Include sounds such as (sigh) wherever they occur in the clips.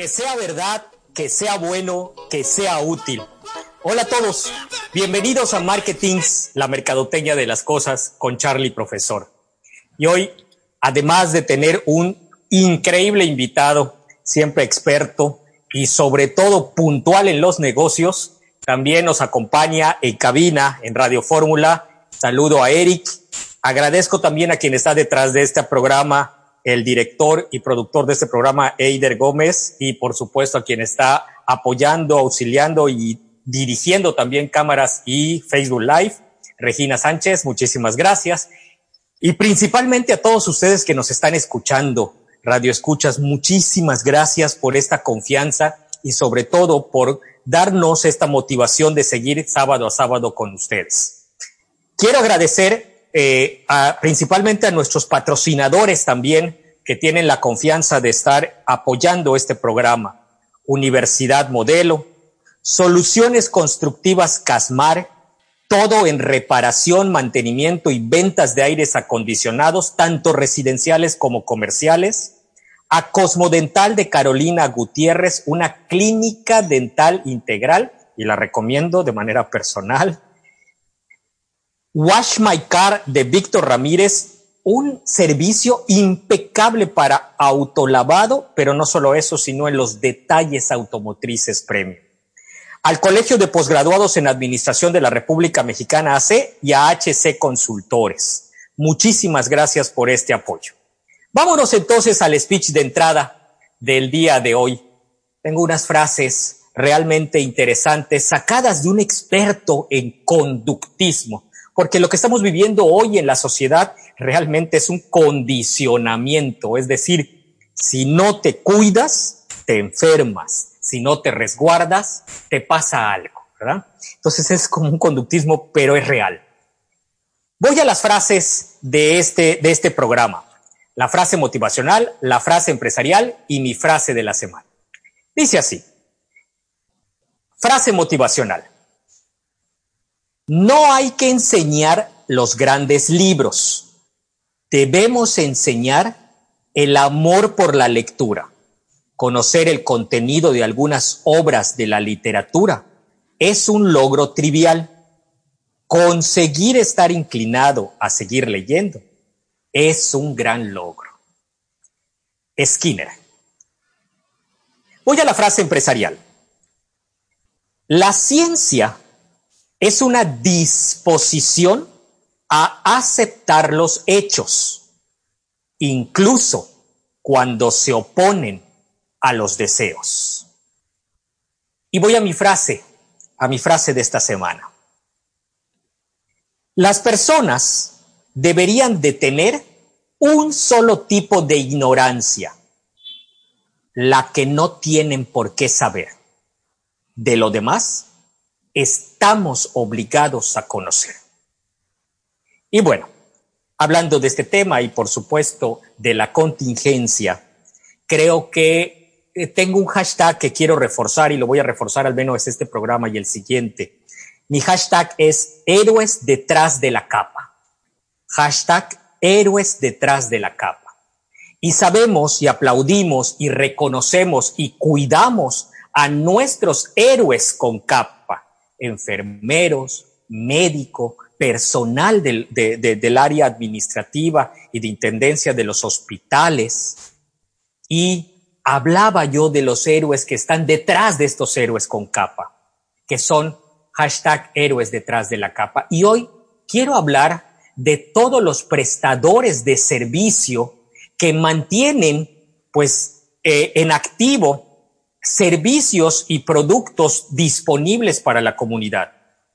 Que sea verdad, que sea bueno, que sea útil. Hola a todos, bienvenidos a Marketings, la mercadoteña de las cosas con Charlie Profesor. Y hoy, además de tener un increíble invitado, siempre experto y sobre todo puntual en los negocios, también nos acompaña en cabina en Radio Fórmula. Saludo a Eric. Agradezco también a quien está detrás de este programa, el director y productor de este programa, Eider Gómez, y por supuesto a quien está apoyando, auxiliando y dirigiendo también cámaras y Facebook Live, Regina Sánchez, muchísimas gracias. Y principalmente a todos ustedes que nos están escuchando, Radio Escuchas, muchísimas gracias por esta confianza y sobre todo por darnos esta motivación de seguir sábado a sábado con ustedes. Quiero agradecer eh, a, principalmente a nuestros patrocinadores también que tienen la confianza de estar apoyando este programa. Universidad Modelo, Soluciones Constructivas Casmar, todo en reparación, mantenimiento y ventas de aires acondicionados, tanto residenciales como comerciales. A Cosmodental de Carolina Gutiérrez, una clínica dental integral, y la recomiendo de manera personal Wash My Car de Víctor Ramírez, un servicio impecable para autolavado, pero no solo eso, sino en los detalles automotrices premium. Al Colegio de Posgraduados en Administración de la República Mexicana AC y a HC Consultores. Muchísimas gracias por este apoyo. Vámonos entonces al speech de entrada del día de hoy. Tengo unas frases realmente interesantes sacadas de un experto en conductismo porque lo que estamos viviendo hoy en la sociedad realmente es un condicionamiento, es decir, si no te cuidas, te enfermas, si no te resguardas, te pasa algo, ¿verdad? Entonces es como un conductismo, pero es real. Voy a las frases de este, de este programa. La frase motivacional, la frase empresarial y mi frase de la semana. Dice así. Frase motivacional. No hay que enseñar los grandes libros. Debemos enseñar el amor por la lectura. Conocer el contenido de algunas obras de la literatura es un logro trivial. Conseguir estar inclinado a seguir leyendo es un gran logro. Skinner. Voy a la frase empresarial. La ciencia es una disposición a aceptar los hechos, incluso cuando se oponen a los deseos. Y voy a mi frase, a mi frase de esta semana. Las personas deberían de tener un solo tipo de ignorancia, la que no tienen por qué saber. De lo demás, estamos obligados a conocer. Y bueno, hablando de este tema y por supuesto de la contingencia, creo que eh, tengo un hashtag que quiero reforzar y lo voy a reforzar al menos este programa y el siguiente. Mi hashtag es héroes detrás de la capa. Hashtag héroes detrás de la capa. Y sabemos y aplaudimos y reconocemos y cuidamos a nuestros héroes con capa enfermeros, médico, personal del, área administrativa y de intendencia de los hospitales. Y hablaba yo de los héroes que están detrás de estos héroes con capa, que son hashtag héroes detrás de la capa. Y hoy quiero hablar de todos los prestadores de servicio que mantienen pues eh, en activo servicios y productos disponibles para la comunidad.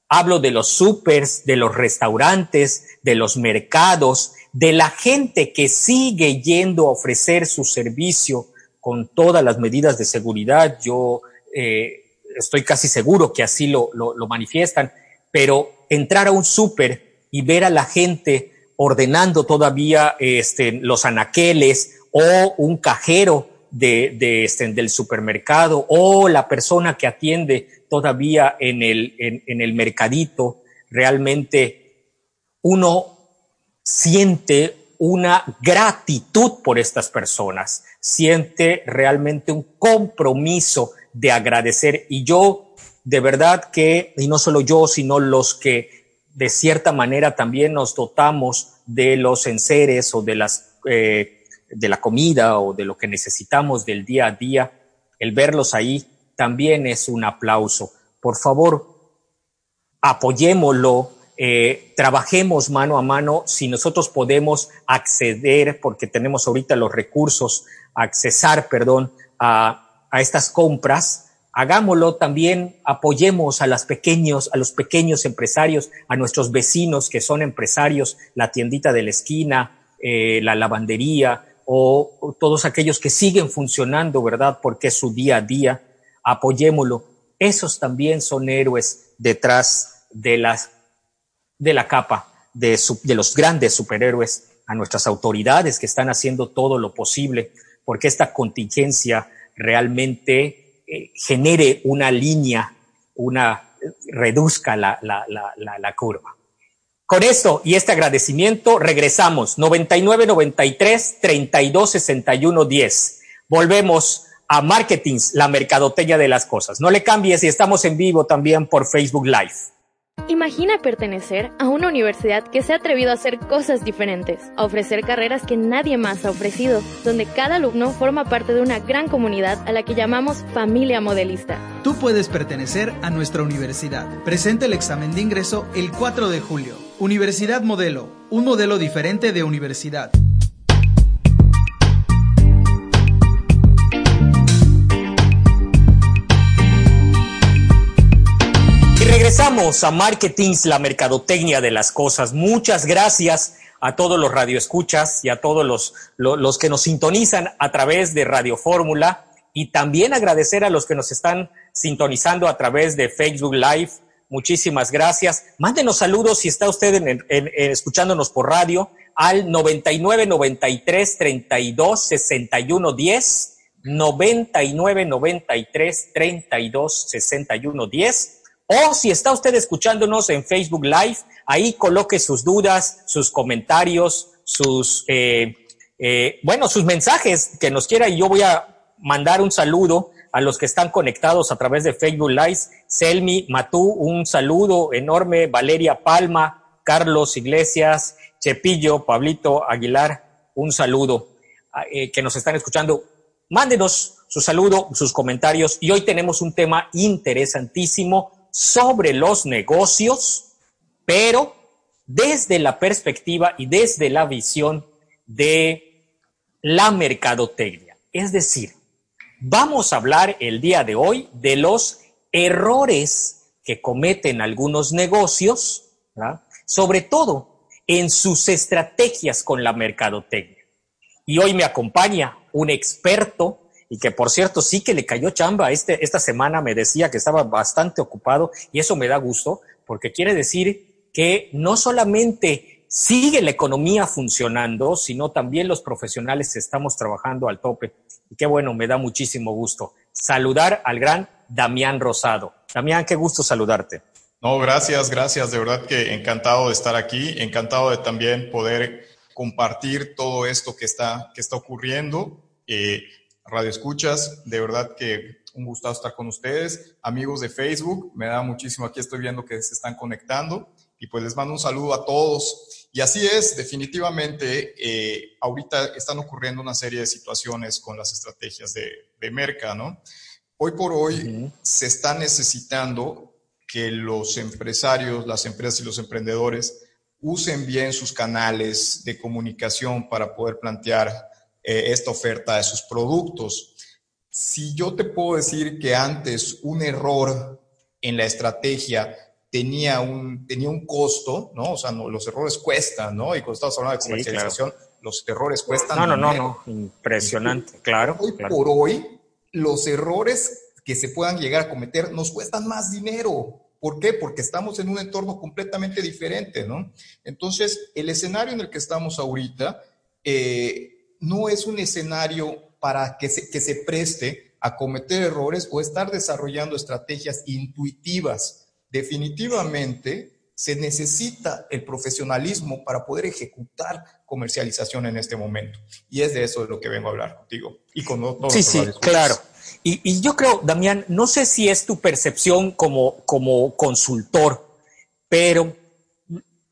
Hablo de los supers, de los restaurantes, de los mercados, de la gente que sigue yendo a ofrecer su servicio con todas las medidas de seguridad. Yo eh, estoy casi seguro que así lo, lo, manifiestan, pero entrar a un súper y ver a la gente ordenando todavía este, los anaqueles o un cajero de, de este, del supermercado o la persona que atiende todavía en el, en, en el mercadito, realmente uno siente una gratitud por estas personas, siente realmente un compromiso de agradecer. Y yo, de verdad que, y no solo yo, sino los que de cierta manera también nos dotamos de los enseres o de las eh, de la comida o de lo que necesitamos del día a día, el verlos ahí también es un aplauso. Por favor, apoyémoslo, eh, trabajemos mano a mano si nosotros podemos acceder, porque tenemos ahorita los recursos, accesar, perdón, a, a estas compras, hagámoslo también, apoyemos a, las pequeños, a los pequeños empresarios, a nuestros vecinos que son empresarios, la tiendita de la esquina, eh, la lavandería, o, todos aquellos que siguen funcionando, ¿verdad? Porque es su día a día, apoyémoslo. Esos también son héroes detrás de, las, de la capa de, de los grandes superhéroes, a nuestras autoridades que están haciendo todo lo posible porque esta contingencia realmente eh, genere una línea, una reduzca la, la, la, la curva. Con esto y este agradecimiento regresamos 99 93 32 61 10. Volvemos a Marketings, la mercadotecnia de las cosas. No le cambies y estamos en vivo también por Facebook Live. Imagina pertenecer a una universidad que se ha atrevido a hacer cosas diferentes, a ofrecer carreras que nadie más ha ofrecido, donde cada alumno forma parte de una gran comunidad a la que llamamos familia modelista. Tú puedes pertenecer a nuestra universidad. Presente el examen de ingreso el 4 de julio. Universidad Modelo, un modelo diferente de universidad. Y regresamos a Marketings, la mercadotecnia de las cosas. Muchas gracias a todos los radioescuchas y a todos los, los, los que nos sintonizan a través de Radio Fórmula y también agradecer a los que nos están sintonizando a través de Facebook Live Muchísimas gracias. Mándenos saludos si está usted en, escuchándonos por radio al 99 93 32 61 10, 99 93 32 61 10. O si está usted escuchándonos en Facebook Live, ahí coloque sus dudas, sus comentarios, sus, eh, eh, bueno, sus mensajes que nos quiera y yo voy a mandar un saludo a los que están conectados a través de Facebook Live. Selmi Matú, un saludo enorme. Valeria Palma, Carlos Iglesias, Chepillo, Pablito Aguilar, un saludo ah, eh, que nos están escuchando. Mándenos su saludo, sus comentarios. Y hoy tenemos un tema interesantísimo sobre los negocios, pero desde la perspectiva y desde la visión de la mercadotecnia. Es decir, Vamos a hablar el día de hoy de los errores que cometen algunos negocios, sobre todo en sus estrategias con la mercadotecnia. Y hoy me acompaña un experto y que por cierto sí que le cayó chamba. Este, esta semana me decía que estaba bastante ocupado y eso me da gusto porque quiere decir que no solamente sigue la economía funcionando, sino también los profesionales estamos trabajando al tope. Y qué bueno, me da muchísimo gusto saludar al gran Damián Rosado. Damián, qué gusto saludarte. No, gracias, gracias. De verdad que encantado de estar aquí, encantado de también poder compartir todo esto que está, que está ocurriendo. Eh, Radio Escuchas, de verdad que un gusto estar con ustedes. Amigos de Facebook, me da muchísimo, aquí estoy viendo que se están conectando y pues les mando un saludo a todos. Y así es, definitivamente, eh, ahorita están ocurriendo una serie de situaciones con las estrategias de, de Merca, ¿no? Hoy por hoy se está necesitando que los empresarios, las empresas y los emprendedores usen bien sus canales de comunicación para poder plantear eh, esta oferta de sus productos. Si yo te puedo decir que antes un error en la estrategia tenía un, tenía un costo, ¿no? O sea, los errores cuestan, ¿no? Y cuando estamos hablando de comercialización, los errores cuestan. No, no, no, no, impresionante, claro. Hoy por hoy, los errores que se puedan llegar a cometer nos cuestan más dinero. ¿Por qué? Porque estamos en un entorno completamente diferente, ¿no? Entonces, el escenario en el que estamos ahorita eh, no es un escenario para que se, que se preste a cometer errores o estar desarrollando estrategias intuitivas. Definitivamente se necesita el profesionalismo para poder ejecutar comercialización en este momento. Y es de eso de lo que vengo a hablar contigo y con todos Sí, sí, claro. Y, yo creo, Damián, no sé si es tu percepción como, como consultor, pero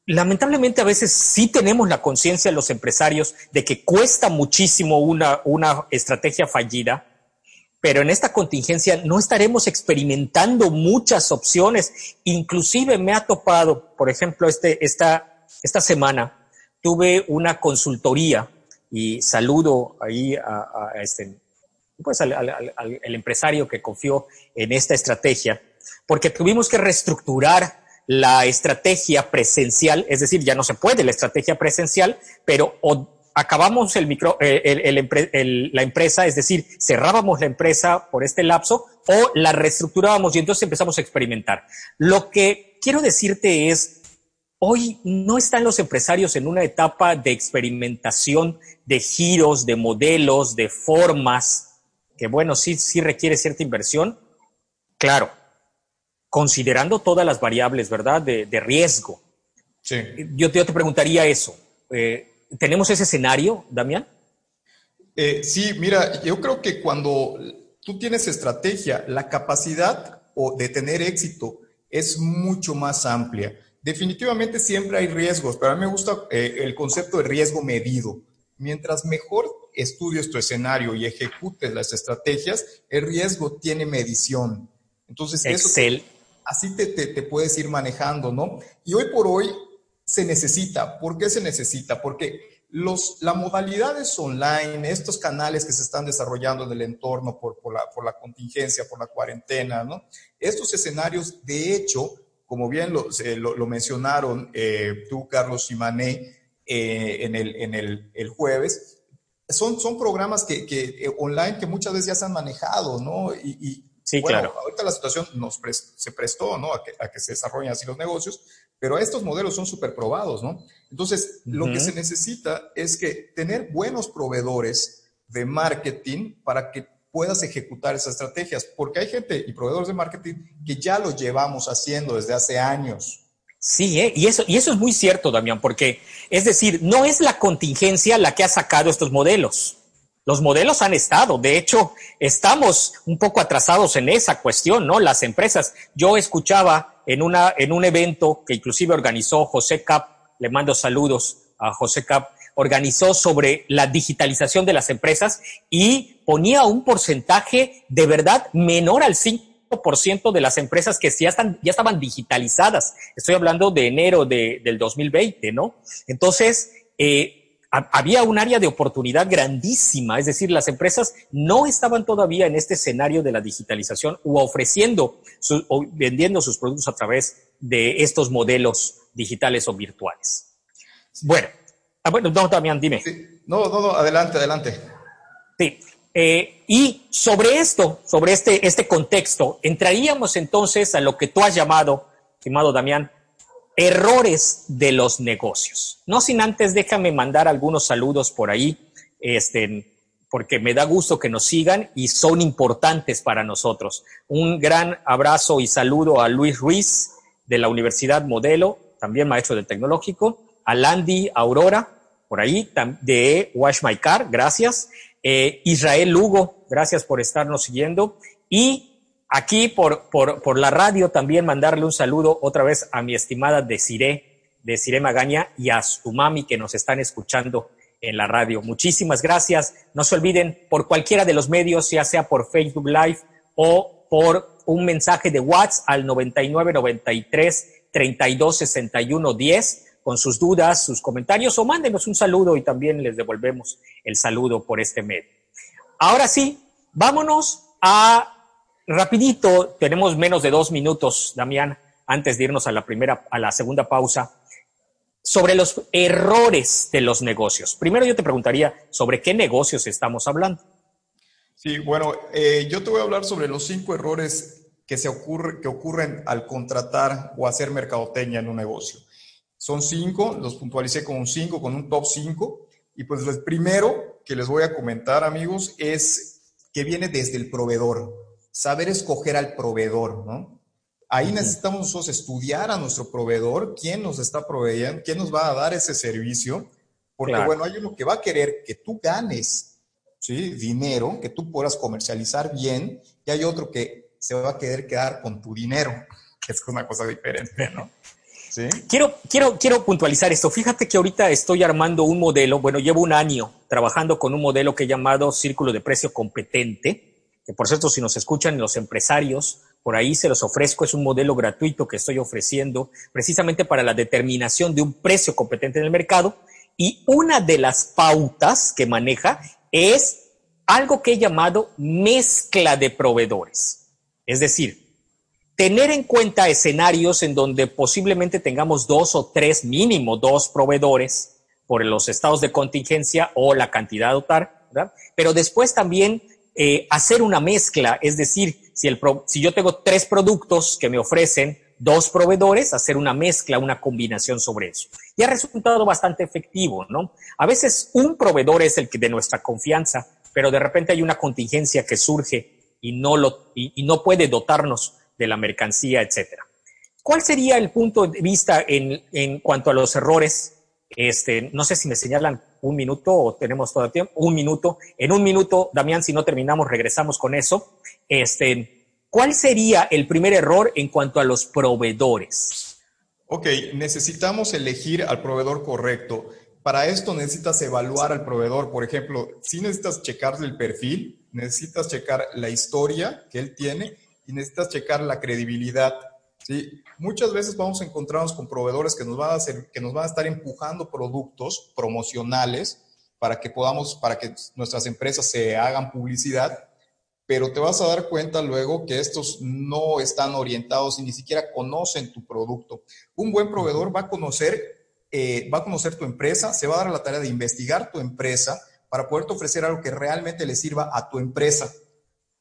lamentablemente a veces sí tenemos la conciencia los empresarios de que cuesta muchísimo una, una estrategia fallida, pero en esta contingencia no estaremos experimentando muchas opciones. Inclusive me ha topado, por ejemplo, este, esta, esta semana tuve una consultoría y saludo ahí a, este, pues al, el empresario que confió en esta estrategia, porque tuvimos que reestructurar la estrategia presencial, es decir, ya no se puede la estrategia presencial, pero acabamos el micro, el, la empresa, es decir, cerrábamos la empresa por este lapso o la reestructurábamos y entonces empezamos a experimentar. Lo que quiero decirte es, hoy no están los empresarios en una etapa de experimentación de giros, de modelos, de formas, que bueno, sí, sí requiere cierta inversión, claro, considerando todas las variables, ¿verdad? De, riesgo. Sí. Yo, te preguntaría eso. Eh, ¿Tenemos ese escenario, Damián? Eh, sí, mira, yo creo que cuando tú tienes estrategia, la capacidad de tener éxito es mucho más amplia. Definitivamente siempre hay riesgos, pero a mí me gusta eh, el concepto de riesgo medido. Mientras mejor estudies tu escenario y ejecutes las estrategias, el riesgo tiene medición. Entonces, Excel. así te, te, puedes ir manejando, ¿no? Y hoy por hoy se necesita. ¿Por qué se necesita? Porque los, las modalidades online, estos canales que se están desarrollando en el entorno por, por, la, por la contingencia, por la cuarentena, ¿no? Estos escenarios, de hecho, como bien lo, lo, mencionaron eh, tú, Carlos y Mané, eh, en, el, en el, el jueves, son, son programas que, que, eh, online que muchas veces ya se han manejado, ¿no? Y, y sí, bueno, claro. ahorita la situación nos se prestó, ¿no? A que, a que, se desarrollen así los negocios, pero estos modelos son súper probados, ¿no? Entonces, lo que se necesita es que tener buenos proveedores de marketing para que puedas ejecutar esas estrategias, porque hay gente y proveedores de marketing que ya lo llevamos haciendo desde hace años. Sí, ¿eh? y, eso, y eso es muy cierto, Damián, porque es decir, no es la contingencia la que ha sacado estos modelos. Los modelos han estado, de hecho, estamos un poco atrasados en esa cuestión, ¿no? Las empresas. Yo escuchaba en, una, en un evento que inclusive organizó José Cap, le mando saludos a José Cap, organizó sobre la digitalización de las empresas y ponía un porcentaje de verdad menor al 5 ciento de las empresas que ya, están, ya estaban digitalizadas. Estoy hablando de enero de, del 2020, ¿no? Entonces, eh, había un área de oportunidad grandísima, es decir, las empresas no estaban todavía en este escenario de la digitalización u ofreciendo o vendiendo sus productos a través de estos modelos digitales o virtuales. Bueno, ah, bueno, no, Damián, dime. No, no, no, adelante, adelante. Sí, eh, y sobre esto, sobre este, este contexto, entraríamos entonces a lo que tú has llamado, estimado Damián, errores de los negocios. No sin antes, déjame mandar algunos saludos por ahí, este, porque me da gusto que nos sigan y son importantes para nosotros. Un gran abrazo y saludo a Luis Ruiz de la Universidad Modelo, también maestro del tecnológico, a Landy Aurora, por ahí, de Wash My Car, gracias. Eh, Israel Lugo, gracias por estarnos siguiendo. Y aquí por, por, por, la radio también mandarle un saludo otra vez a mi estimada Desiree, Desiree Magaña y a su mami que nos están escuchando en la radio. Muchísimas gracias. No se olviden por cualquiera de los medios, ya sea por Facebook Live o por un mensaje de WhatsApp al 9993 3261 10 con sus dudas, sus comentarios o mándenos un saludo y también les devolvemos el saludo por este medio. Ahora sí, vámonos a rapidito, tenemos menos de dos minutos, Damián, antes de irnos a la primera, a la segunda pausa, sobre los errores de los negocios. Primero yo te preguntaría sobre qué negocios estamos hablando. Sí, bueno, eh, yo te voy a hablar sobre los cinco errores que, se ocurre, que ocurren al contratar o hacer mercadotecnia en un negocio. Son cinco, los puntualicé con un cinco, con un top cinco. Y pues el primero que les voy a comentar, amigos, es que viene desde el proveedor. Saber escoger al proveedor, ¿no? Ahí necesitamos nosotros estudiar a nuestro proveedor, quién nos está proveyendo, quién nos va a dar ese servicio, porque bueno, hay uno que va a querer que tú ganes ¿sí? dinero, que tú puedas comercializar bien, y hay otro que se va a querer quedar con tu dinero, que es una cosa diferente, ¿no? ¿Sí? Quiero, quiero, quiero puntualizar esto. Fíjate que ahorita estoy armando un modelo, bueno, llevo un año trabajando con un modelo que he llamado Círculo de Precio Competente, que por cierto, si nos escuchan los empresarios, por ahí se los ofrezco, es un modelo gratuito que estoy ofreciendo precisamente para la determinación de un precio competente en el mercado. Y una de las pautas que maneja es algo que he llamado mezcla de proveedores. Es decir, tener en cuenta escenarios en donde posiblemente tengamos dos o tres, mínimo dos proveedores por los estados de contingencia o la cantidad de OTAR, ¿verdad? Pero después también eh, hacer una mezcla, es decir, si, el si yo tengo tres productos que me ofrecen dos proveedores, hacer una mezcla, una combinación sobre eso. Y ha resultado bastante efectivo, ¿no? A veces un proveedor es el que de nuestra confianza, pero de repente hay una contingencia que surge y no, lo, y, no puede dotarnos de la mercancía, etcétera. ¿Cuál sería el punto de vista en, en cuanto a los errores? Este, no sé si me señalan un minuto o tenemos todo el tiempo, un minuto. En un minuto, Damián, si no terminamos, regresamos con eso. Este, ¿Cuál sería el primer error en cuanto a los proveedores? Ok, necesitamos elegir al proveedor correcto. Para esto necesitas evaluar al proveedor. Por ejemplo, si necesitas checarle el perfil, necesitas checar la historia que él tiene y necesitas checar la credibilidad. ¿Sí? Muchas veces vamos a encontrarnos con proveedores que nos, van a hacer, que nos van a estar empujando productos promocionales para que podamos, para que nuestras empresas se hagan publicidad pero te vas a dar cuenta luego que estos no están orientados y ni siquiera conocen tu producto. Un buen proveedor va a conocer, eh, va a conocer tu empresa, se va a dar la tarea de investigar tu empresa para poderte ofrecer algo que realmente le sirva a tu empresa.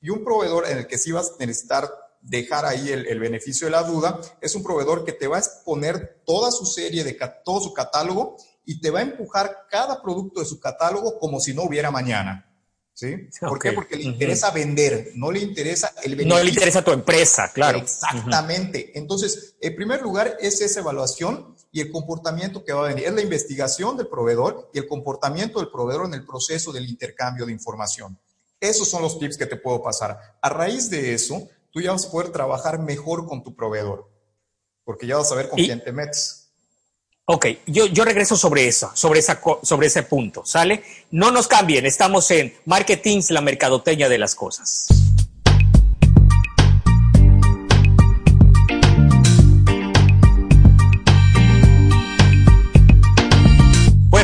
Y un proveedor en el que sí vas a necesitar dejar ahí el, el beneficio de la duda es un proveedor que te va a exponer toda su serie de todo su catálogo y te va a empujar cada producto de su catálogo como si no hubiera mañana. ¿Sí? ¿Por qué? Porque le interesa vender, no le interesa el beneficio. No le interesa tu empresa, claro. Exactamente. Entonces, en primer lugar es esa evaluación y el comportamiento que va a venir. Es la investigación del proveedor y el comportamiento del proveedor en el proceso del intercambio de información. Esos son los tips que te puedo pasar. A raíz de eso, tú ya vas a poder trabajar mejor con tu proveedor, porque ya vas a saber con quién te metes. Ok, yo, yo regreso sobre eso, sobre, esa, sobre ese punto, ¿sale? No nos cambien, estamos en Marketing, la mercadoteña de las cosas.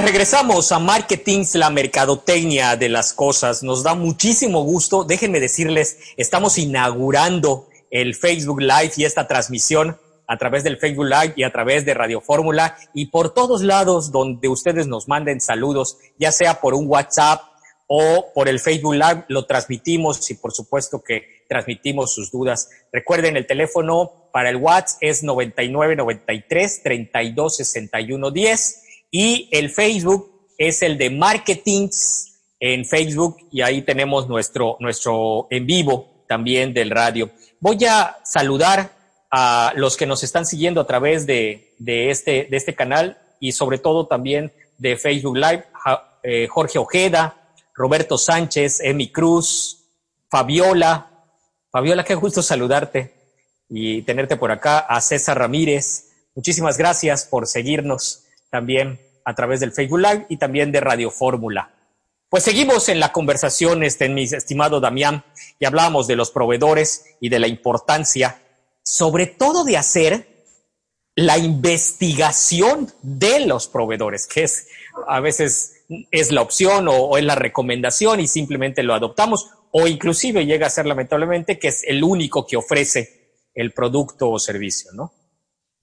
Regresamos a Marketing, la mercadotecnia de las cosas. Nos da muchísimo gusto. Déjenme decirles, estamos inaugurando el Facebook Live y esta transmisión a través del Facebook Live y a través de Radio Fórmula y por todos lados donde ustedes nos manden saludos, ya sea por un WhatsApp o por el Facebook Live, lo transmitimos y por supuesto que transmitimos sus dudas. Recuerden, el teléfono para el WhatsApp es 9993 32 61 10 y el Facebook es el de Marketings en Facebook y ahí tenemos nuestro, nuestro en vivo también del radio. Voy a saludar a los que nos están siguiendo a través de, de, este, de este canal y sobre todo también de Facebook Live, eh, Jorge Ojeda, Roberto Sánchez, Emi Cruz, Fabiola. Fabiola, qué gusto saludarte y tenerte por acá, a César Ramírez. Muchísimas gracias por seguirnos también a través del Facebook Live y también de Radio Fórmula. Pues seguimos en la conversación, este, mi estimado Damián, y hablamos de los proveedores y de la importancia sobre todo de hacer la investigación de los proveedores, que es a veces es la opción o, es la recomendación y simplemente lo adoptamos, o inclusive llega a ser lamentablemente que es el único que ofrece el producto o servicio, ¿no?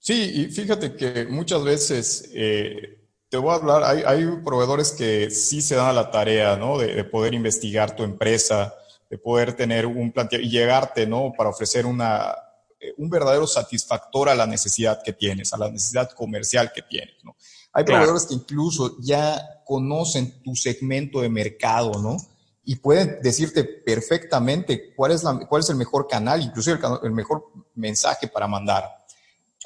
Sí, y fíjate que muchas veces eh, te voy a hablar, hay, hay, proveedores que sí se dan a la tarea, ¿no? De, de poder investigar tu empresa, de poder tener un planteamiento y llegarte, ¿no? Para ofrecer una, eh, un verdadero satisfactor a la necesidad que tienes, a la necesidad comercial que tienes, ¿no? Hay proveedores que incluso ya conocen tu segmento de mercado, ¿no? Y pueden decirte perfectamente cuál es, la, cuál es el mejor canal, inclusive el, el mejor mensaje para mandar.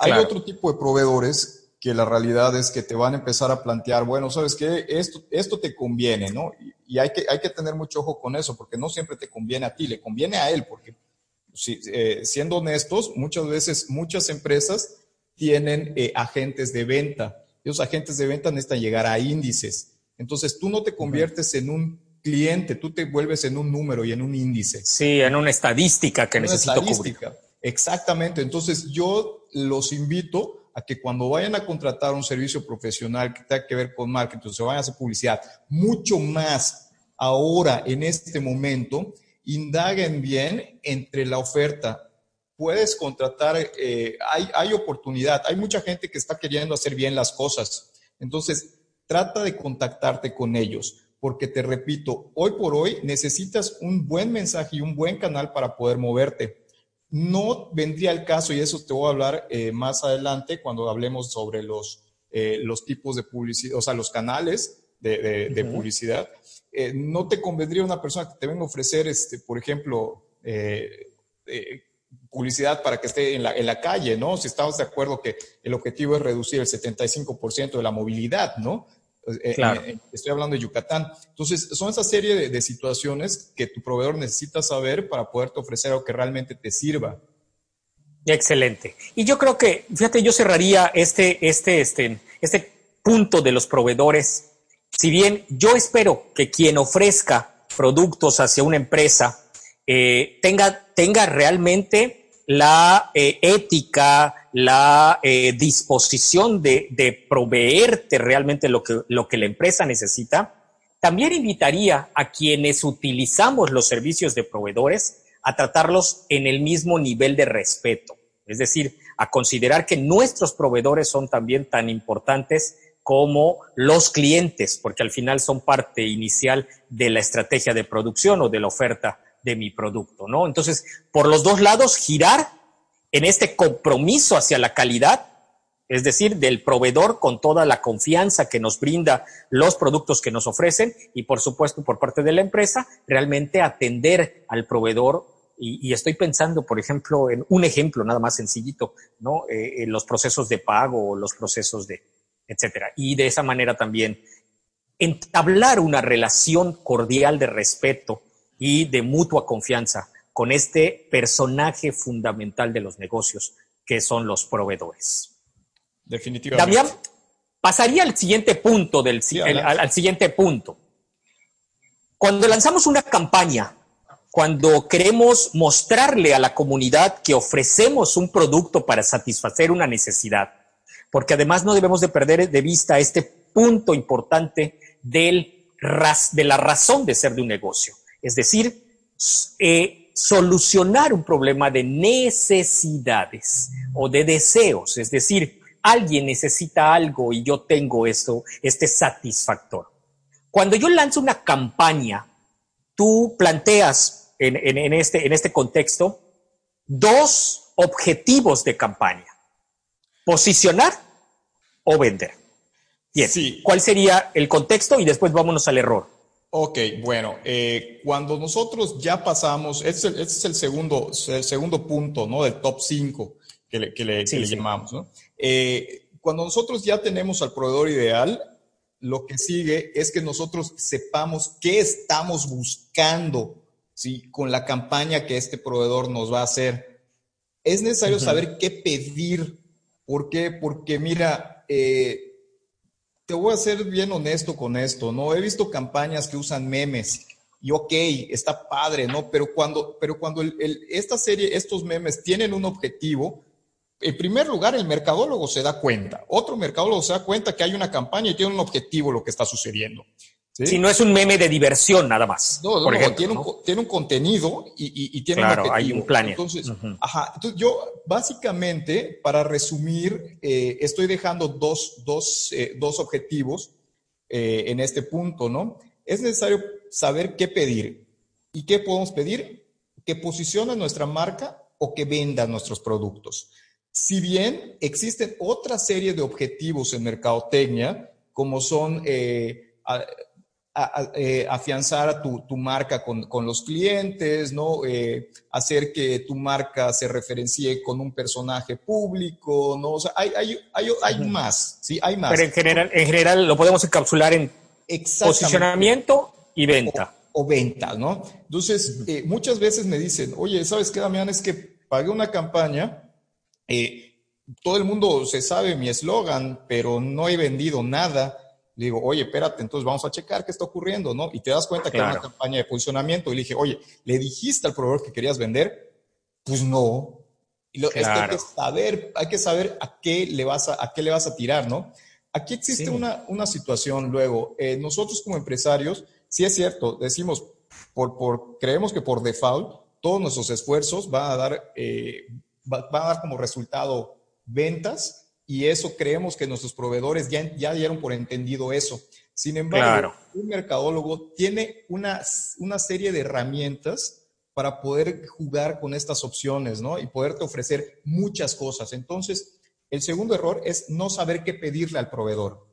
Hay otro tipo de proveedores que la realidad es que te van a empezar a plantear, bueno, sabes qué, esto, esto te conviene, ¿no? Y, y, hay, que, hay que tener mucho ojo con eso, porque no siempre te conviene a ti, le conviene a él, porque si, eh, siendo honestos, muchas veces muchas empresas tienen eh, agentes de venta. Esos agentes de venta necesitan llegar a índices. Entonces tú no te conviertes en un cliente, tú te vuelves en un número y en un índice. Sí, en una estadística que necesito estadística. cubrir. Exactamente. Entonces yo los invito a que cuando vayan a contratar un servicio profesional que tenga que ver con marketing, se vayan a hacer publicidad, mucho más ahora en este momento, indaguen bien entre la oferta. Puedes contratar, eh, hay, hay oportunidad, hay mucha gente que está queriendo hacer bien las cosas. Entonces, trata de contactarte con ellos, porque te repito, hoy por hoy necesitas un buen mensaje y un buen canal para poder moverte. No vendría el caso, y eso te voy a hablar eh, más adelante cuando hablemos sobre los, eh, los tipos de publicidad, o sea, los canales de, de, de publicidad. Eh, no te convendría una persona que te venga a ofrecer, este, por ejemplo, eh, publicidad para que esté en la, en la, calle, ¿no? Si estamos de acuerdo que el objetivo es reducir el 75% de la movilidad, ¿no? Claro. estoy hablando de Yucatán. Entonces, son esa serie de, de, situaciones que tu proveedor necesita saber para poderte ofrecer algo que realmente te sirva. Excelente. Y yo creo que, fíjate, yo cerraría este, este, este, este punto de los proveedores si bien yo espero que quien ofrezca productos hacia una empresa eh, tenga, tenga realmente la eh, ética, la eh, disposición de, de, proveerte realmente lo que, lo que la empresa necesita, también invitaría a quienes utilizamos los servicios de proveedores a tratarlos en el mismo nivel de respeto. Es decir, a considerar que nuestros proveedores son también tan importantes como los clientes, porque al final son parte inicial de la estrategia de producción o de la oferta de mi producto, ¿no? Entonces, por los dos lados, girar en este compromiso hacia la calidad, es decir, del proveedor con toda la confianza que nos brinda los productos que nos ofrecen y, por supuesto, por parte de la empresa, realmente atender al proveedor y, estoy pensando, por ejemplo, en un ejemplo nada más sencillito, ¿no? Eh, en los procesos de pago los procesos de, etcétera. Y de esa manera también entablar una relación cordial de respeto y de mutua confianza con este personaje fundamental de los negocios, que son los proveedores. Definitivamente. Damián, pasaría al siguiente punto del sí, el, al, al siguiente punto. Cuando lanzamos una campaña, cuando queremos mostrarle a la comunidad que ofrecemos un producto para satisfacer una necesidad, porque además no debemos de perder de vista este punto importante del, de la razón de ser de un negocio. Es decir, eh, solucionar un problema de necesidades o de deseos. Es decir, alguien necesita algo y yo tengo esto, este satisfactor. Cuando yo lanzo una campaña, tú planteas en, en, en, este, en este contexto dos objetivos de campaña posicionar o vender. Bien, sí. ¿cuál sería el contexto? Y después vámonos al error. Ok, bueno, eh, cuando nosotros ya pasamos, este, este es el segundo, el segundo punto, ¿no? Del top 5 que le, que le, sí, que le sí. llamamos, ¿no? Eh, cuando nosotros ya tenemos al proveedor ideal, lo que sigue es que nosotros sepamos qué estamos buscando, ¿sí? Con la campaña que este proveedor nos va a hacer. Es necesario uh -huh. saber qué pedir. ¿Por qué? Porque mira, eh, te voy a ser bien honesto con esto, ¿no? He visto campañas que usan memes y ok, está padre, ¿no? Pero cuando, pero cuando esta serie, estos memes tienen un objetivo, en primer lugar, el mercadólogo se da cuenta, otro mercadólogo se da cuenta que hay una campaña y tiene un objetivo lo que está sucediendo. Si no es un meme de diversión nada más. No, no, tiene, Un, tiene un contenido y, tiene claro, un hay un plan. Entonces, ajá, entonces yo básicamente, para resumir, eh, estoy dejando dos, dos, eh, dos objetivos eh, en este punto, ¿no? Es necesario saber qué pedir. ¿Y qué podemos pedir? Que posicione nuestra marca o que venda nuestros productos. Si bien existen otra serie de objetivos en mercadotecnia, como son eh, afianzar a tu, marca con, los clientes, ¿no? Eh, hacer que tu marca se referencie con un personaje público, ¿no? O sea, hay, hay, más, ¿sí? Hay más. Pero en general, en general lo podemos encapsular en posicionamiento y venta. O, venta, ¿no? Entonces, eh, muchas veces me dicen, oye, ¿sabes qué, Damián? Es que pagué una campaña, todo el mundo se sabe mi eslogan, pero no he vendido nada digo, oye, espérate, entonces vamos a checar qué está ocurriendo, ¿no? Y te das cuenta que era una campaña de posicionamiento. Y le dije, oye, ¿le dijiste al proveedor que querías vender? Pues no. Y lo, es que hay que saber, hay que saber a qué le vas a, a qué le vas a tirar, ¿no? Aquí existe una, una situación luego. Eh, nosotros como empresarios, sí es cierto, decimos, por, por, creemos que por default todos nuestros esfuerzos van a dar, eh, va, a dar como resultado ventas y eso creemos que nuestros proveedores ya, ya dieron por entendido eso. Sin embargo, un mercadólogo tiene una, una serie de herramientas para poder jugar con estas opciones, ¿no? Y poderte ofrecer muchas cosas. Entonces, el segundo error es no saber qué pedirle al proveedor.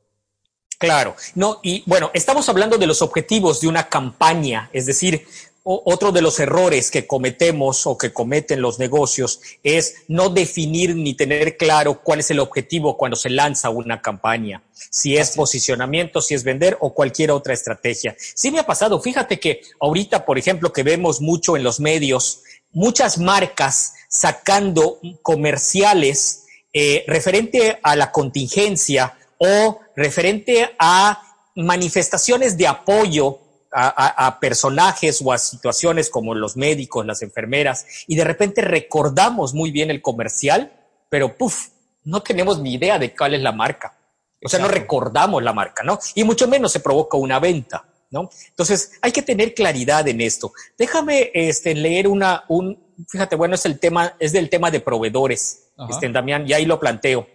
Claro, no, y bueno, estamos hablando de los objetivos de una campaña, es decir, otro de los errores que cometemos o que cometen los negocios es no definir ni tener claro cuál es el objetivo cuando se lanza una campaña, si es. posicionamiento, si es vender o cualquier otra estrategia. Sí me ha pasado, fíjate que ahorita, por ejemplo, que vemos mucho en los medios, muchas marcas sacando comerciales eh, referente a la contingencia o referente a manifestaciones de apoyo a, personajes o a situaciones como los médicos, las enfermeras, y de repente recordamos muy bien el comercial, pero puff, no tenemos ni idea de cuál es la marca. O sea, no recordamos la marca, ¿no? Y mucho menos se provoca una venta, ¿no? Entonces, hay que tener claridad en esto. Déjame este, leer una, un, fíjate, bueno, es el tema, es del tema de proveedores, este, Damián, y ahí lo planteo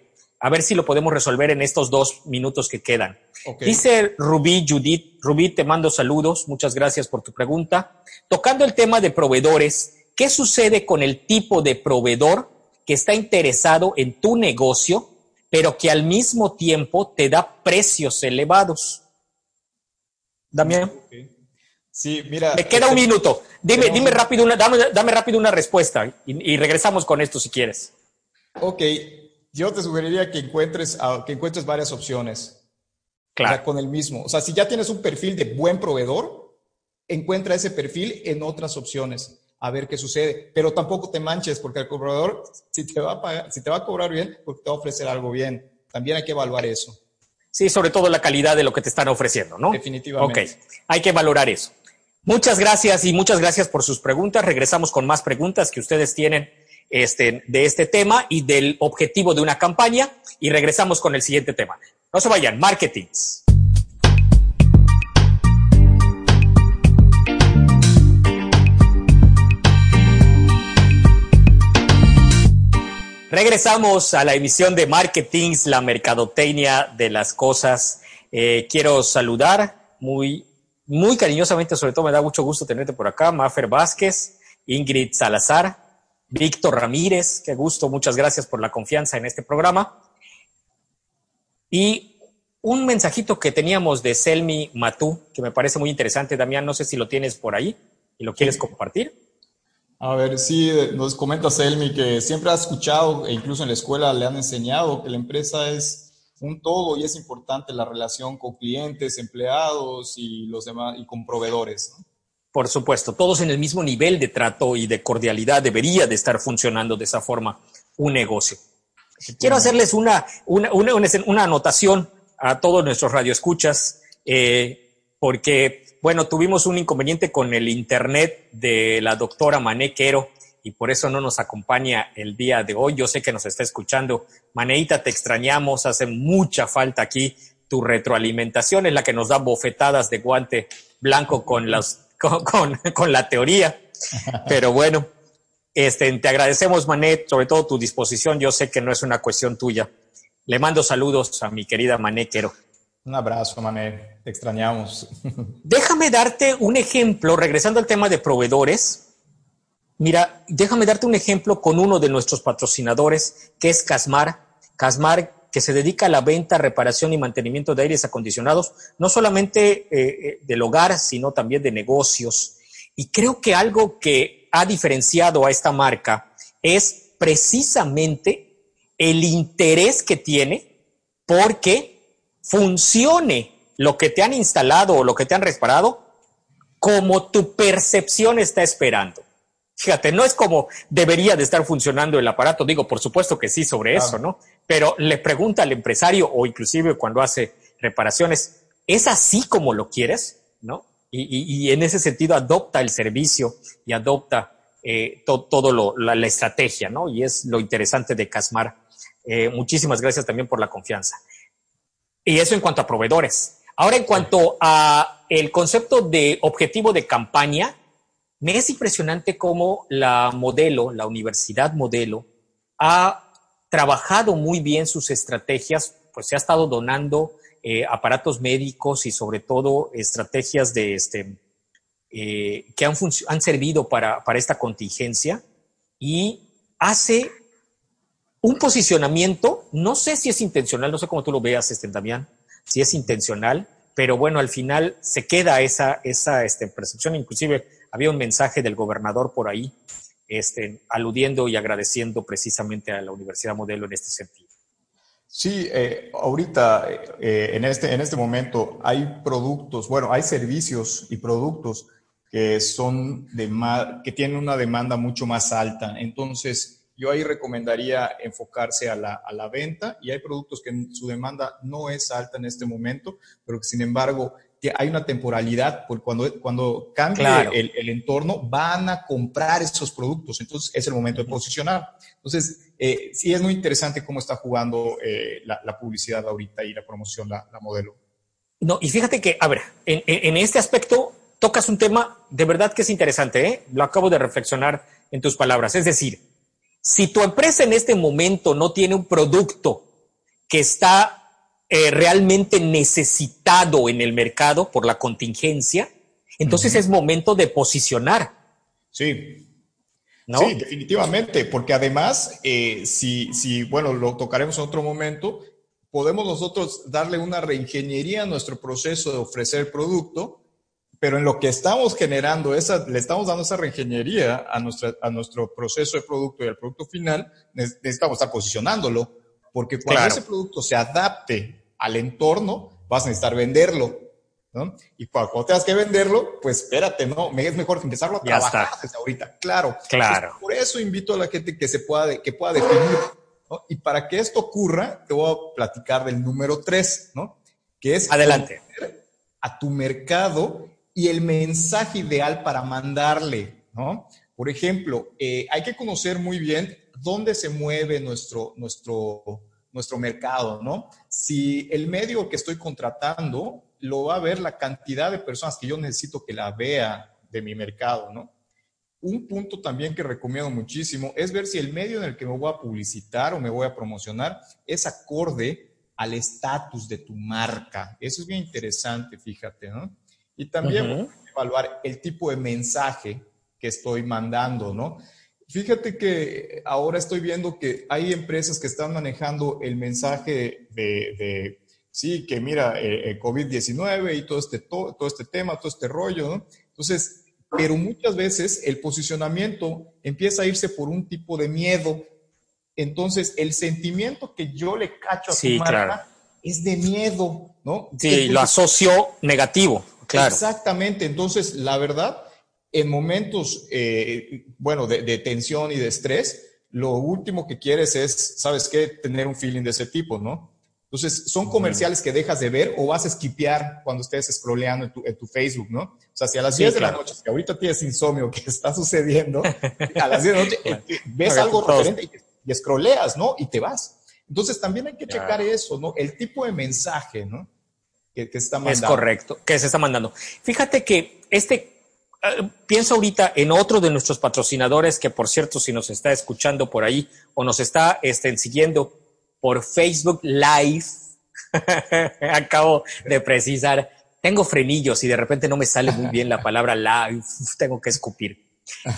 a ver si lo podemos resolver en estos dos minutos que quedan. Dice Rubí Judith, Rubí, te mando saludos, muchas gracias por tu pregunta. Tocando el tema de proveedores, ¿qué sucede con el tipo de proveedor que está interesado en tu negocio, pero que al mismo tiempo te da precios elevados? Damián. Sí, mira. Me queda un este, minuto. Dime, dime rápido una, dame, dame rápido una respuesta y, y regresamos con esto si quieres. Ok, yo te sugeriría que encuentres, que encuentres varias opciones. Claro. con el mismo. O sea, si ya tienes un perfil de buen proveedor, encuentra ese perfil en otras opciones a ver qué sucede. Pero tampoco te manches porque el proveedor, si te va a pagar, si te va a cobrar bien, porque te va a ofrecer algo bien. También hay que evaluar eso. Sí, sobre todo la calidad de lo que te están ofreciendo, ¿no? Definitivamente. Ok, hay que valorar eso. Muchas gracias y muchas gracias por sus preguntas. Regresamos con más preguntas que ustedes tienen este, de este tema y del objetivo de una campaña y regresamos con el siguiente tema. No se vayan, marketing. Regresamos a la emisión de Marketings, la mercadotecnia de las cosas. Eh, quiero saludar muy, muy cariñosamente, sobre todo me da mucho gusto tenerte por acá, Mafer Vázquez, Ingrid Salazar, Víctor Ramírez, qué gusto, muchas gracias por la confianza en este programa. Y un mensajito que teníamos de Selmi Matú, que me parece muy interesante, Damián, no sé si lo tienes por ahí y lo quieres compartir. A ver, sí, nos comenta Selmi que siempre ha escuchado, e incluso en la escuela le han enseñado que la empresa es un todo y es importante la relación con clientes, empleados y los demás y con proveedores. ¿no? Por supuesto, todos en el mismo nivel de trato y de cordialidad debería de estar funcionando de esa forma un negocio. Quiero hacerles una, una, una, anotación a todos nuestros radioescuchas, eh, porque, bueno, tuvimos un inconveniente con el internet de la doctora Manequero y por eso no nos acompaña el día de hoy. Yo sé que nos está escuchando. Maneita, te extrañamos, hace mucha falta aquí tu retroalimentación, es la que nos da bofetadas de guante blanco con, las, con, con, la teoría. Pero bueno, este, te agradecemos, Manet, sobre todo tu disposición. Yo sé que no es una cuestión tuya. Le mando saludos a mi querida Manéquero. Un abrazo, Mané. Te extrañamos. Déjame darte un ejemplo, regresando al tema de proveedores. Mira, déjame darte un ejemplo con uno de nuestros patrocinadores, que es Casmar. Casmar, que se dedica a la venta, reparación y mantenimiento de aires acondicionados, no solamente eh, eh, del hogar, sino también de negocios. Y creo que algo que ha diferenciado a esta marca es precisamente el interés que tiene porque funcione lo que te han instalado o lo que te han reparado como tu percepción está esperando. Fíjate, no es como debería de estar funcionando el aparato. Digo, por supuesto que sí sobre eso, ¿no? Pero le pregunta al empresario o inclusive cuando hace reparaciones, ¿es así como lo quieres? ¿No? Y, en ese sentido adopta el servicio y adopta eh, todo lo, la, estrategia, ¿no? Y es lo interesante de Casmar. Eh, muchísimas gracias también por la confianza. Y eso en cuanto a proveedores. Ahora, en cuanto a el concepto de objetivo de campaña, me es impresionante cómo la modelo, la universidad modelo, ha trabajado muy bien sus estrategias, pues se ha estado donando eh, aparatos médicos y sobre todo estrategias de este, eh, que han, han servido para, para esta contingencia y hace un posicionamiento, no sé si es intencional, no sé cómo tú lo veas, este, Damián, si es intencional, pero bueno, al final se queda esa, esa este, percepción. Inclusive había un mensaje del gobernador por ahí, este, aludiendo y agradeciendo precisamente a la Universidad Modelo en este sentido. Sí, eh, ahorita, eh, en, este, en este momento, hay productos, bueno, hay servicios y productos que son de que tienen una demanda mucho más alta. Entonces, yo ahí recomendaría enfocarse a la, a la, venta y hay productos que su demanda no es alta en este momento, pero que sin embargo hay una temporalidad, porque cuando, cuando cambie el, el, entorno van a comprar esos productos, entonces es el momento de posicionar. Entonces, eh, sí es muy interesante cómo está jugando eh, la, la, publicidad ahorita y la promoción, la, la, modelo. No, y fíjate que, a ver, en, en este aspecto tocas un tema de verdad que es interesante, ¿eh? lo acabo de reflexionar en tus palabras, es decir, si tu empresa en este momento no tiene un producto que está eh, realmente necesitado en el mercado por la contingencia, entonces es momento de posicionar. Sí. ¿No? Sí, definitivamente, porque además, eh, si, si, bueno, lo tocaremos en otro momento, podemos nosotros darle una reingeniería a nuestro proceso de ofrecer producto pero en lo que estamos generando, esa, le estamos dando esa reingeniería a, nuestra, a nuestro proceso de producto y al producto final, necesitamos estar posicionándolo, porque cuando ese producto se adapte al entorno, vas a necesitar venderlo. ¿no? Y cuando, tengas que venderlo, pues espérate, ¿no? Es mejor empezarlo a trabajar desde ahorita. Claro. Claro. por eso invito a la gente que se pueda, que pueda definir. ¿no? Y para que esto ocurra, te voy a platicar del número tres, ¿no? Que es Adelante. a tu mercado y el mensaje ideal para mandarle, ¿no? Por ejemplo, eh, hay que conocer muy bien dónde se mueve nuestro, nuestro, nuestro mercado, ¿no? Si el medio que estoy contratando lo va a ver la cantidad de personas que yo necesito que la vea de mi mercado, ¿no? Un punto también que recomiendo muchísimo es ver si el medio en el que me voy a publicitar o me voy a promocionar es acorde al estatus de tu marca. Eso es bien interesante, fíjate, ¿no? Y también evaluar el tipo de mensaje que estoy mandando, ¿no? Fíjate que ahora estoy viendo que hay empresas que están manejando el mensaje de, sí, que mira, eh, eh COVID-19 y todo este, todo, todo, este tema, todo este rollo, ¿no? Entonces, pero muchas veces el posicionamiento empieza a irse por un tipo de miedo. Entonces, el sentimiento que yo le cacho a sí, marca es de miedo, ¿no? Sí, lo asocio negativo. Exactamente. Entonces, la verdad, en momentos, eh, bueno, de, tensión y de estrés, lo último que quieres es, ¿sabes qué? Tener un feeling de ese tipo, ¿no? Entonces, son comerciales que dejas de ver o vas a esquipear cuando estés scrolleando en tu, Facebook, ¿no? O sea, si a las 10 de la noche, que ahorita tienes insomnio, que (laughs) está sucediendo, a las 10 de la noche eh, ves algo referente y, scrolleas, ¿no? Y te vas. Entonces, también hay que checar eso, ¿no? El tipo de mensaje, ¿no? que, se está mandando. Es correcto, que se está mandando. Fíjate que este, pienso ahorita en otro de nuestros patrocinadores, que por cierto, si nos está escuchando por ahí o nos está este, siguiendo por Facebook Live, (laughs) acabo de precisar, tengo frenillos y de repente no me sale muy bien la palabra live, tengo que escupir.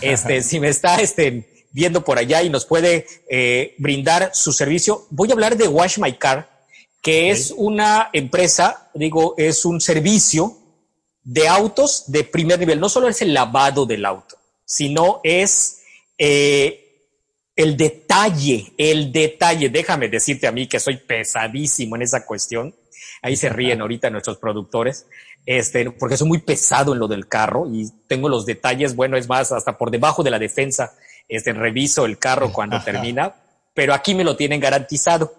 Este, (laughs) si me está este, viendo por allá y nos puede eh, brindar su servicio, voy a hablar de Wash My Car que es una empresa, digo, es un servicio de autos de primer nivel. No solo es el lavado del auto, sino es eh, el detalle, el detalle. Déjame decirte a mí que soy pesadísimo en esa cuestión. Ahí se ríen (laughs) ahorita nuestros productores, este, porque soy muy pesado en lo del carro y tengo los detalles. Bueno, es más, hasta por debajo de la defensa, este, reviso el carro cuando (laughs) termina, pero aquí me lo tienen garantizado.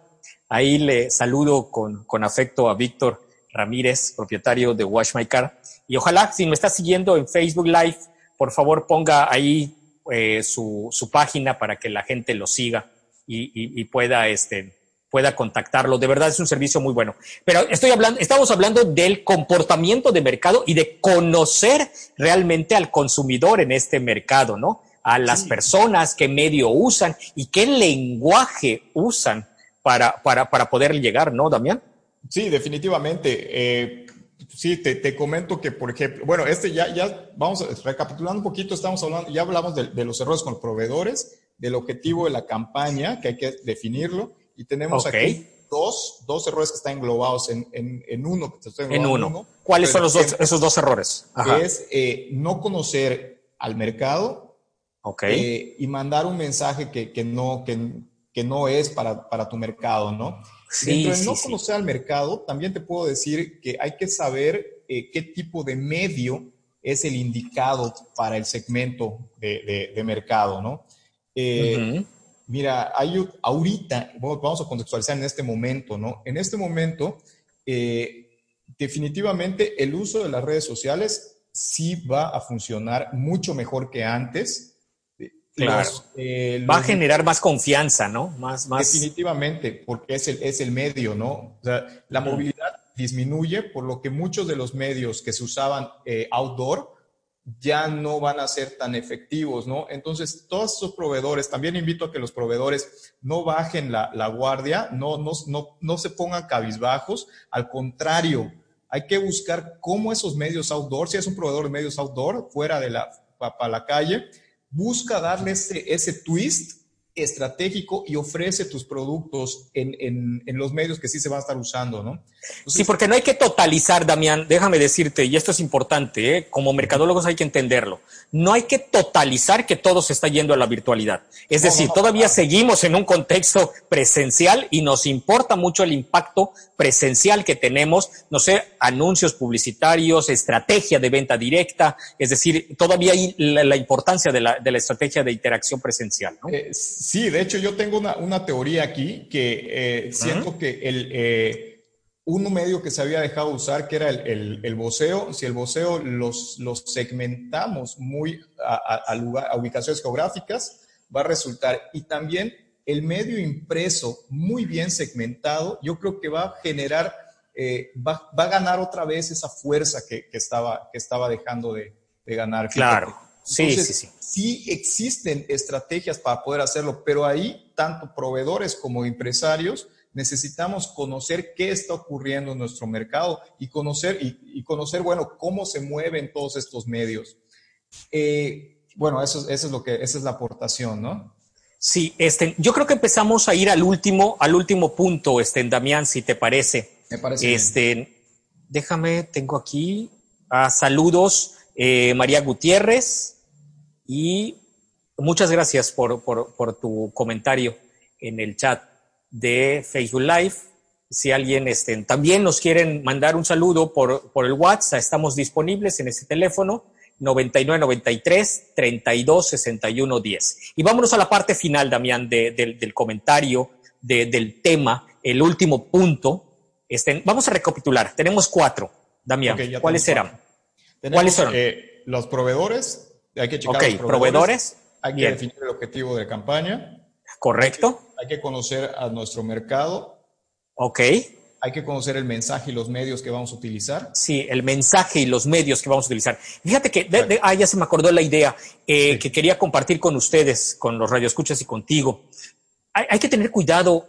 Ahí le saludo con, con afecto a Víctor Ramírez, propietario de Wash My Car. Y ojalá, si me está siguiendo en Facebook Live, por favor ponga ahí eh, su, su, página para que la gente lo siga y, y, pueda, este, pueda contactarlo. De verdad es un servicio muy bueno. Pero estoy hablando, estamos hablando del comportamiento de mercado y de conocer realmente al consumidor en este mercado, ¿no? A las personas, qué medio usan y qué lenguaje usan para, para, para poder llegar, ¿no, Damián? Sí, definitivamente. Eh, sí, te, te, comento que, por ejemplo, bueno, este ya, ya vamos recapitulando un poquito, estamos hablando, ya hablamos de, de los errores con los proveedores, del objetivo de la campaña, que hay que definirlo, y tenemos aquí dos, dos errores que están englobados en, en, en uno. en uno. ¿Cuáles son los dos, esos dos errores? Ajá. Es eh, no conocer al mercado okay. eh, y mandar un mensaje que, que no, que, que no es para, para tu mercado, ¿no? Sí, Dentro de sí, no sí. conocer al mercado, también te puedo decir que hay que saber eh, qué tipo de medio es el indicado para el segmento de, de, de mercado, ¿no? Eh. Mira, hay ahorita, vamos a contextualizar en este momento, ¿no? En este momento, eh, definitivamente el uso de las redes sociales sí va a funcionar mucho mejor que antes. Claro. Los, eh, Va a generar más confianza, ¿no? Más, más. Definitivamente, porque es el, es el medio, ¿no? O sea, la movilidad disminuye, por lo que muchos de los medios que se usaban eh, outdoor ya no van a ser tan efectivos, ¿no? Entonces, todos esos proveedores, también invito a que los proveedores no bajen la, la guardia, no, no, no, no se pongan cabizbajos, al contrario, hay que buscar cómo esos medios outdoor, si es un proveedor de medios outdoor, fuera de la, para la calle, busca darle ese, ese twist estratégico y ofrece tus productos en, en, en, los medios que sí se van a estar usando, ¿no? Entonces, sí, porque no hay que totalizar, Damián, déjame decirte, y esto es importante, ¿eh? como mercadólogos hay que entenderlo, no hay que totalizar que todo se está yendo a la virtualidad. Es no, decir, no, todavía seguimos en un contexto presencial y nos importa mucho el impacto presencial que tenemos, no sé, anuncios publicitarios, estrategia de venta directa, es decir, todavía hay la, la importancia de la, de la, estrategia de interacción presencial. ¿no? Eh, sí, de hecho yo tengo una, una teoría aquí que eh, siento uh -huh. que el, eh, un medio que se había dejado usar, que era el, el, el voceo, si el voceo los, los segmentamos muy a, a, a, lugar, a ubicaciones geográficas, va a resultar, y también el medio impreso muy bien segmentado, yo creo que va a generar, eh, va, va, a ganar otra vez esa fuerza que, que estaba, que estaba dejando de, de ganar. Claro. Entonces, sí, sí, sí. Sí existen estrategias para poder hacerlo, pero ahí tanto proveedores como empresarios necesitamos conocer qué está ocurriendo en nuestro mercado y conocer, y, y conocer bueno, cómo se mueven todos estos medios. Eh, bueno, eso, eso, es lo que, esa es la aportación, ¿no? Sí, este, yo creo que empezamos a ir al último, al último punto, este, Damián, si te parece. Me parece. Este, bien. déjame, tengo aquí a saludos, eh, María Gutiérrez, y muchas gracias por, por, por, tu comentario en el chat de Facebook Live. Si alguien este, también nos quieren mandar un saludo por, por el WhatsApp, estamos disponibles en ese teléfono 9993 32 61 10. Y vámonos a la parte final, Damián, de, de, del comentario de, del tema, el último punto. Este, vamos a recapitular. Tenemos cuatro, Damián. Okay, ¿Cuáles serán? ¿Cuáles son? Eh, los proveedores. Hay que checar okay, los proveedores. proveedores. Hay que definir el objetivo de campaña. Correcto. Hay que, hay que conocer a nuestro mercado. Ok. Hay que conocer el mensaje y los medios que vamos a utilizar. Sí, el mensaje y los medios que vamos a utilizar. Fíjate que, ah, ya se me acordó la idea eh, que quería compartir con ustedes, con los radioescuchas y contigo. hay que tener cuidado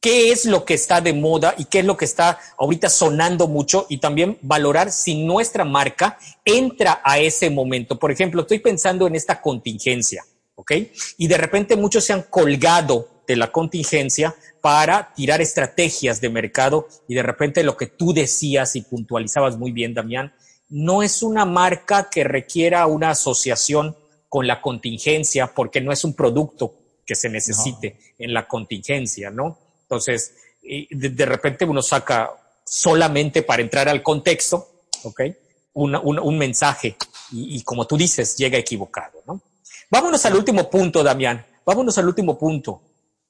qué es lo que está de moda y qué es lo que está ahorita sonando mucho y también valorar si nuestra marca entra a ese momento. Por ejemplo, estoy pensando en esta contingencia, ¿ok? Y de repente muchos se han colgado de la contingencia para tirar estrategias de mercado y de repente lo que tú decías y puntualizabas muy bien, Damián, no es una marca que requiera una asociación con la contingencia porque no es un producto que se necesite en la contingencia, ¿no? Entonces, de, repente uno saca solamente para entrar al contexto, ¿ok? un mensaje y, como tú dices, llega equivocado, ¿no? Vámonos al último punto, Damián. Vámonos al último punto.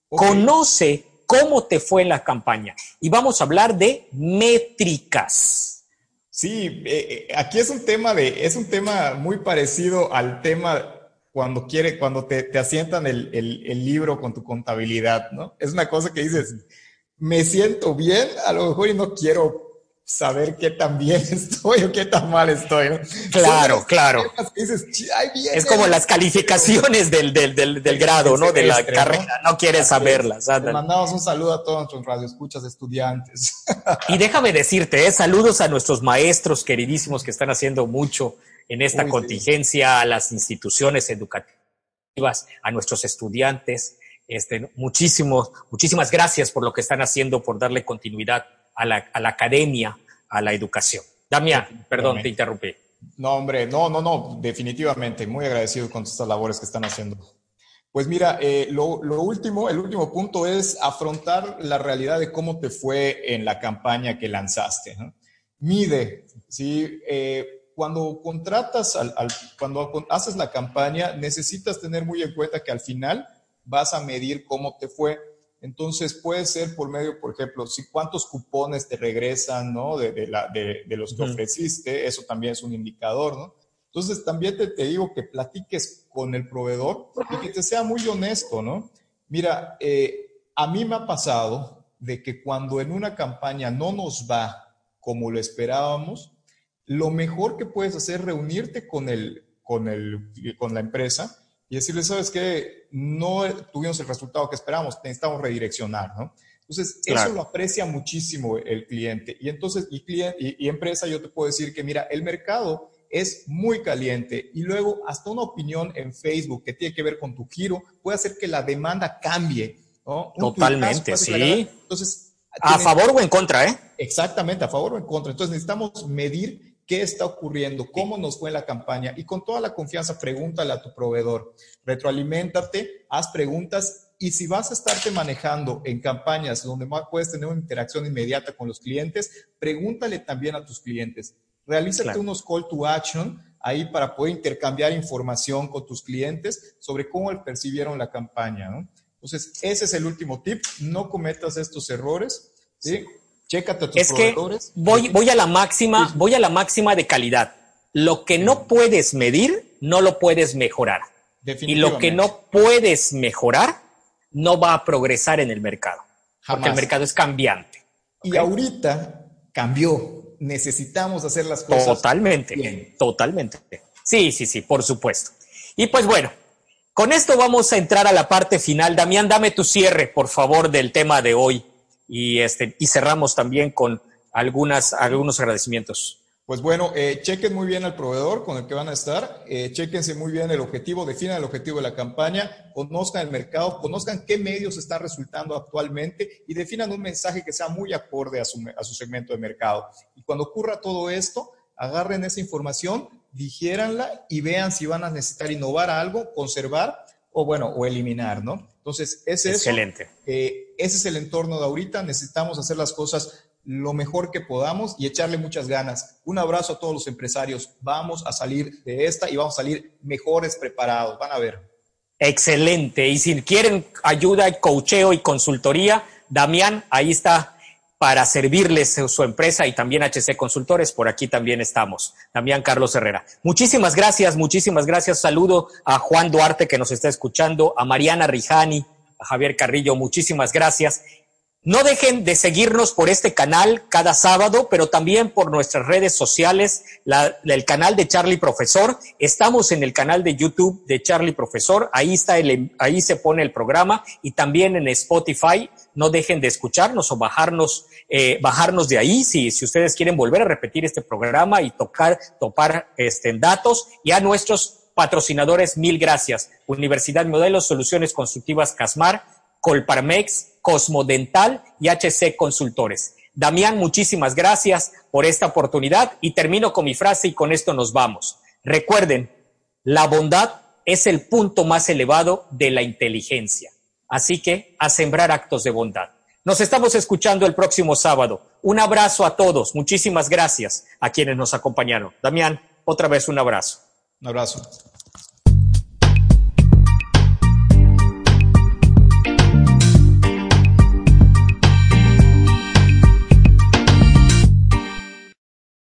Conoce cómo te fue en la campaña y vamos a hablar de métricas. Sí, eh, eh, aquí es un tema de, es un tema muy parecido al tema cuando quiere, cuando te, te asientan el, el, el, libro con tu contabilidad, ¿no? Es una cosa que dices, me siento bien, a lo mejor y no quiero saber qué tan bien (laughs) estoy o qué tan mal estoy. ¿no? Claro, claro. es como las calificaciones del, del, del, del grado, ¿no? De la carrera, no, quieres saberlas. Te mandamos un saludo a todos nuestros radioescuchas estudiantes. Y déjame decirte, ¿eh? saludos a nuestros maestros queridísimos que están haciendo mucho en esta contingencia, a las instituciones educativas, a nuestros estudiantes. Este, muchísimos, muchísimas gracias por lo que están haciendo, por darle continuidad a la, a la academia, a la educación. Damián, perdón, te interrumpí. No, hombre, no, no, no, definitivamente, muy agradecido con estas labores que están haciendo. Pues mira, eh, lo, lo, último, el último punto es afrontar la realidad de cómo te fue en la campaña que lanzaste. Mide, ¿sí? Eh, cuando contratas, al, al, cuando haces la campaña, necesitas tener muy en cuenta que al final vas a medir cómo te fue. Entonces puede ser por medio, por ejemplo, si cuántos cupones te regresan, ¿no? De, de, la, de, de los que ofreciste, eso también es un indicador, ¿no? Entonces también te, te, digo que platiques con el proveedor y que te sea muy honesto, ¿no? Mira, eh, a mí me ha pasado de que cuando en una campaña no nos va como lo esperábamos, lo mejor que puedes hacer es reunirte con, el, con, el, con la empresa y decirle, sabes qué, no tuvimos el resultado que esperamos, necesitamos redireccionar, ¿no? Entonces, eso lo aprecia muchísimo el cliente. Y entonces, y, cliente, y, empresa, yo te puedo decir que, mira, el mercado es muy caliente y luego hasta una opinión en Facebook que tiene que ver con tu giro puede hacer que la demanda cambie, ¿no? Totalmente, sí. Entonces, a favor o en contra, ¿eh? Exactamente, a favor o en contra. Entonces, necesitamos medir qué está ocurriendo, cómo nos fue la campaña y con toda la confianza pregúntale a tu proveedor, retroalimentate, haz preguntas y si vas a estarte manejando en campañas donde puedes tener una interacción inmediata con los clientes, pregúntale también a tus clientes. Realízate unos call to action ahí para poder intercambiar información con tus clientes sobre cómo percibieron la campaña. ¿no? Entonces, ese es el último tip. No cometas estos errores. ¿sí? Chécate a tus es que voy, voy a la máxima, voy a la máxima de calidad. Lo que no puedes medir, no lo puedes mejorar. Y lo que no puedes mejorar, no va a progresar en el mercado. Porque el mercado es cambiante. Y ahorita cambió. Necesitamos hacer las cosas. Totalmente, totalmente. Sí, sí, sí, por supuesto. Y pues bueno, con esto vamos a entrar a la parte final. Damián, dame tu cierre, por favor, del tema de hoy y, este, y cerramos también con algunas, algunos agradecimientos. Pues bueno, eh, chequen muy bien al proveedor con el que van a estar, eh, chequense muy bien el objetivo, definan el objetivo de la campaña, conozcan el mercado, conozcan qué medios están resultando actualmente y definan un mensaje que sea muy acorde a su, a su segmento de mercado. Y cuando ocurra todo esto, agarren esa información, digiéranla y vean si van a necesitar innovar algo, conservar o bueno, o eliminar, ¿no? Entonces, ese Excelente. Eh, ese es el entorno de ahorita. Necesitamos hacer las cosas lo mejor que podamos y echarle muchas ganas. Un abrazo a todos los empresarios. Vamos a salir de esta y vamos a salir mejores preparados. Van a ver. Excelente. Y si quieren ayuda, coacheo y consultoría, Damián, ahí está para servirles su empresa y también HC Consultores. Por aquí también estamos. También Carlos Herrera. Muchísimas gracias, muchísimas gracias. Saludo a Juan Duarte que nos está escuchando, a Mariana Rijani, Javier Carrillo. Muchísimas gracias. No dejen de seguirnos por este canal cada sábado, pero también por nuestras redes sociales, el canal de Charlie Profesor. Estamos en el canal de YouTube de Charlie Profesor. Ahí está el, ahí se pone el programa y también en Spotify. No dejen de escucharnos o bajarnos, eh, bajarnos de ahí si, si ustedes quieren volver a repetir este programa y tocar, topar este, datos y a nuestros patrocinadores, mil gracias. Universidad Modelos, Soluciones Constructivas Casmar, Colparmex, Cosmodental y HC Consultores. Damián, muchísimas gracias por esta oportunidad y termino con mi frase y con esto nos vamos. Recuerden, la bondad es el punto más elevado de la inteligencia. Así que a sembrar actos de bondad. Nos estamos escuchando el próximo sábado. Un abrazo a todos. Muchísimas gracias a quienes nos acompañaron. Damián, otra vez un abrazo. Un abrazo.